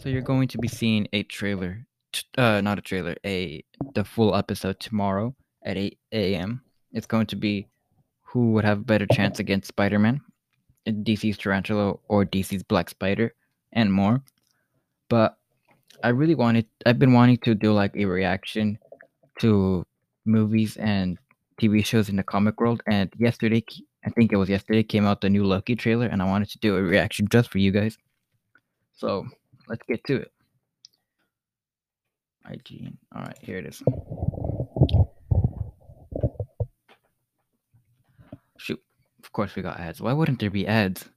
So you're going to be seeing a trailer, uh, not a trailer, a the full episode tomorrow at 8 a.m. It's going to be who would have better chance against Spider-Man, DC's Tarantula or DC's Black Spider, and more. But I really wanted, I've been wanting to do like a reaction to movies and TV shows in the comic world. And yesterday, I think it was yesterday, came out the new Loki trailer, and I wanted to do a reaction just for you guys. So let's get to it. IG. All right, here it is. Shoot. Of course we got ads. Why wouldn't there be ads?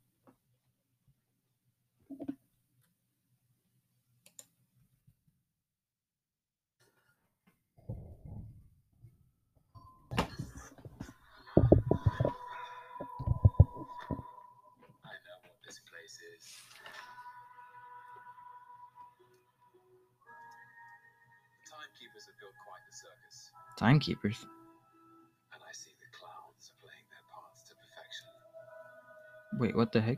Built quite the circus, Timekeepers. and I see the clowns are playing their parts to perfection. Wait, what the heck?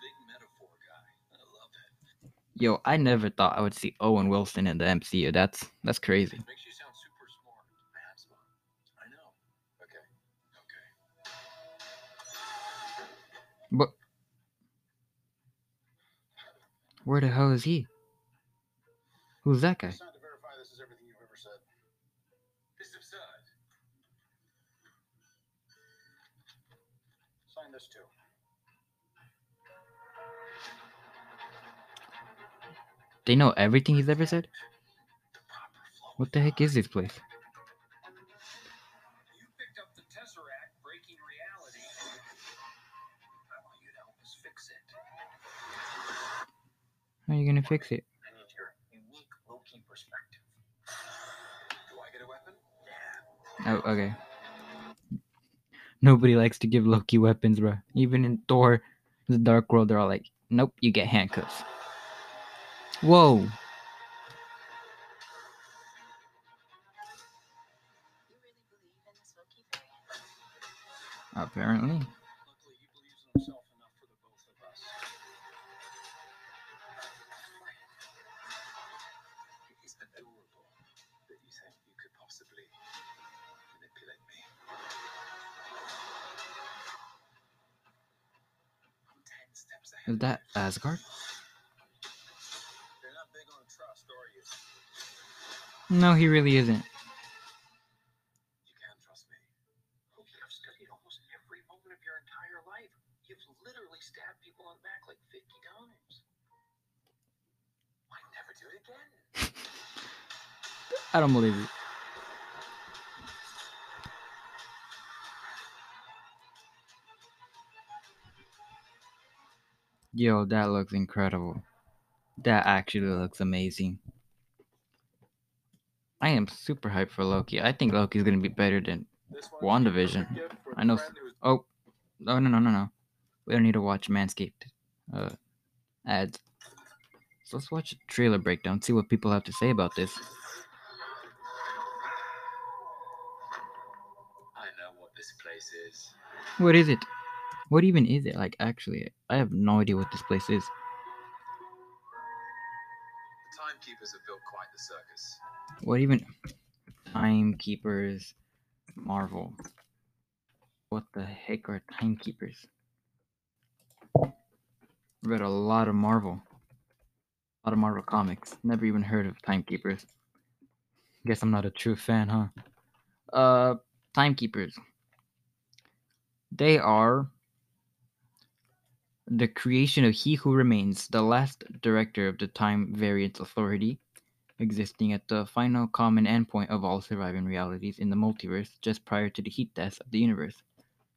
Big metaphor guy. I love it. Yo, I never thought I would see Owen Wilson in the MCU. That's that's crazy. Makes you sound super smart. I am smart. I know. Okay. Okay. But where the hell is he? Who's that guy? Signed to verify this is everything you've ever said. This is absurd. Sign this too. They know everything he's ever said? The proper flow. What the heck is this place? You picked up the Tesseract breaking reality. I want you to help us fix it. How are you gonna fix it? I need your unique Loki perspective. Do I get a weapon? Yeah. Oh, okay. Nobody likes to give Loki weapons, bro. Even in Thor, the Dark World, they're all like, "Nope, you get handcuffs." Whoa! Apparently, is that Asgard? You're not big on trust, are you? No, he really isn't. You can trust me. Yo, that looks incredible. That actually looks amazing. I am super hyped for Loki. I think Loki's gonna be better than. WandaVision. perfect gift for I know- Oh, no, no, no, no, no. We don't need to watch Manscaped uh, ads. So let's watch a trailer breakdown, see what people have to say about this. I know what this place is. What is it? What even is it? Like, actually, I have no idea what this place is. The timekeepers have built quite the circus. What even? Timekeepers, Marvel. What the heck are timekeepers? Read a lot of Marvel. A lot of Marvel comics. Never even heard of timekeepers. Guess I'm not a true fan, huh? Uh, timekeepers. They are the creation of He Who Remains, the last director of the Time Variance Authority, existing at the final common endpoint of all surviving realities in the multiverse just prior to the heat death of the universe.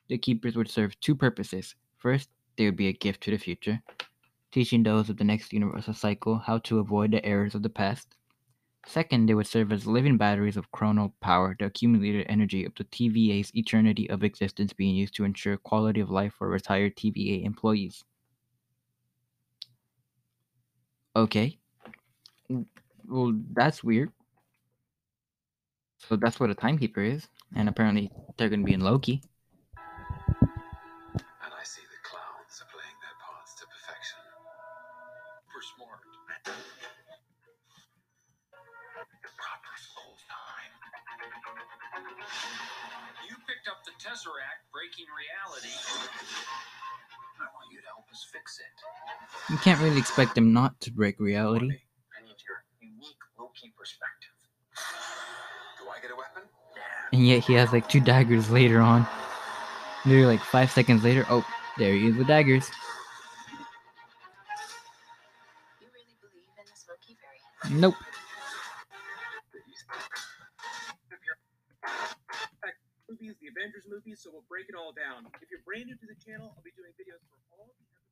The Keepers would serve two purposes. First, they would be a gift to the future, teaching those of the next universal cycle how to avoid the errors of the past. Second, they would serve as living batteries of chronal power, the accumulated energy of the TVA's eternity of existence being used to ensure quality of life for retired TVA employees. Okay. Well, that's weird. So that's what a timekeeper is, and apparently they're gonna be in Loki. Tesseract, breaking reality. I want you to help us fix it. You can't really expect him not to break reality. I need your unique Loki perspective. Do I get a weapon? And yet he has like two daggers later on. Literally like five seconds later, oh, there he is with daggers. You really believe in this Loki variant? Nope. Movies, the Avengers movies, so we'll break it all down. If you're brand new to the channel, I'll be doing videos for all the episodes.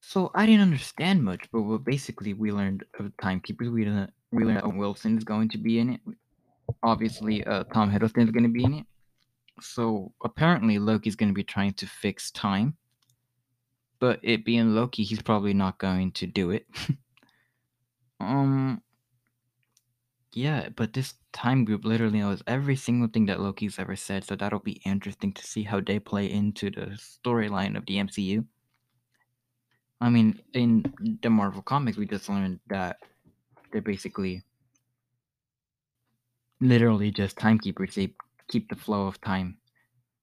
So I didn't understand much, but basically we learned of Timekeepers, we learned we learned Wilson is going to be in it. Obviously, uh, Tom Hiddleston is going to be in it. So apparently, Loki's going to be trying to fix time. But it being Loki, he's probably not going to do it. um. Yeah, but this time group literally knows every single thing that Loki's ever said, so that'll be interesting to see how they play into the storyline of the MCU. I mean, in the Marvel comics, we just learned that they're basically literally just timekeepers. They keep the flow of time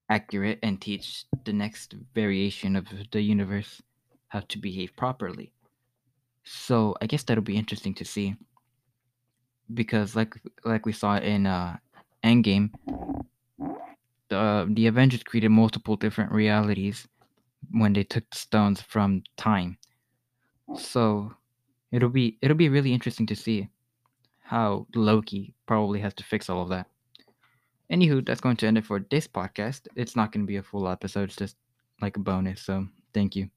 accurate and teach the next variation of the universe how to behave properly. So I guess that'll be interesting to see. Because like like we saw in uh Endgame, the the Avengers created multiple different realities when they took the stones from time. So it'll be it'll be really interesting to see how Loki probably has to fix all of that. Anywho, that's going to end it for this podcast. It's not going to be a full episode, it's just like a bonus. So thank you.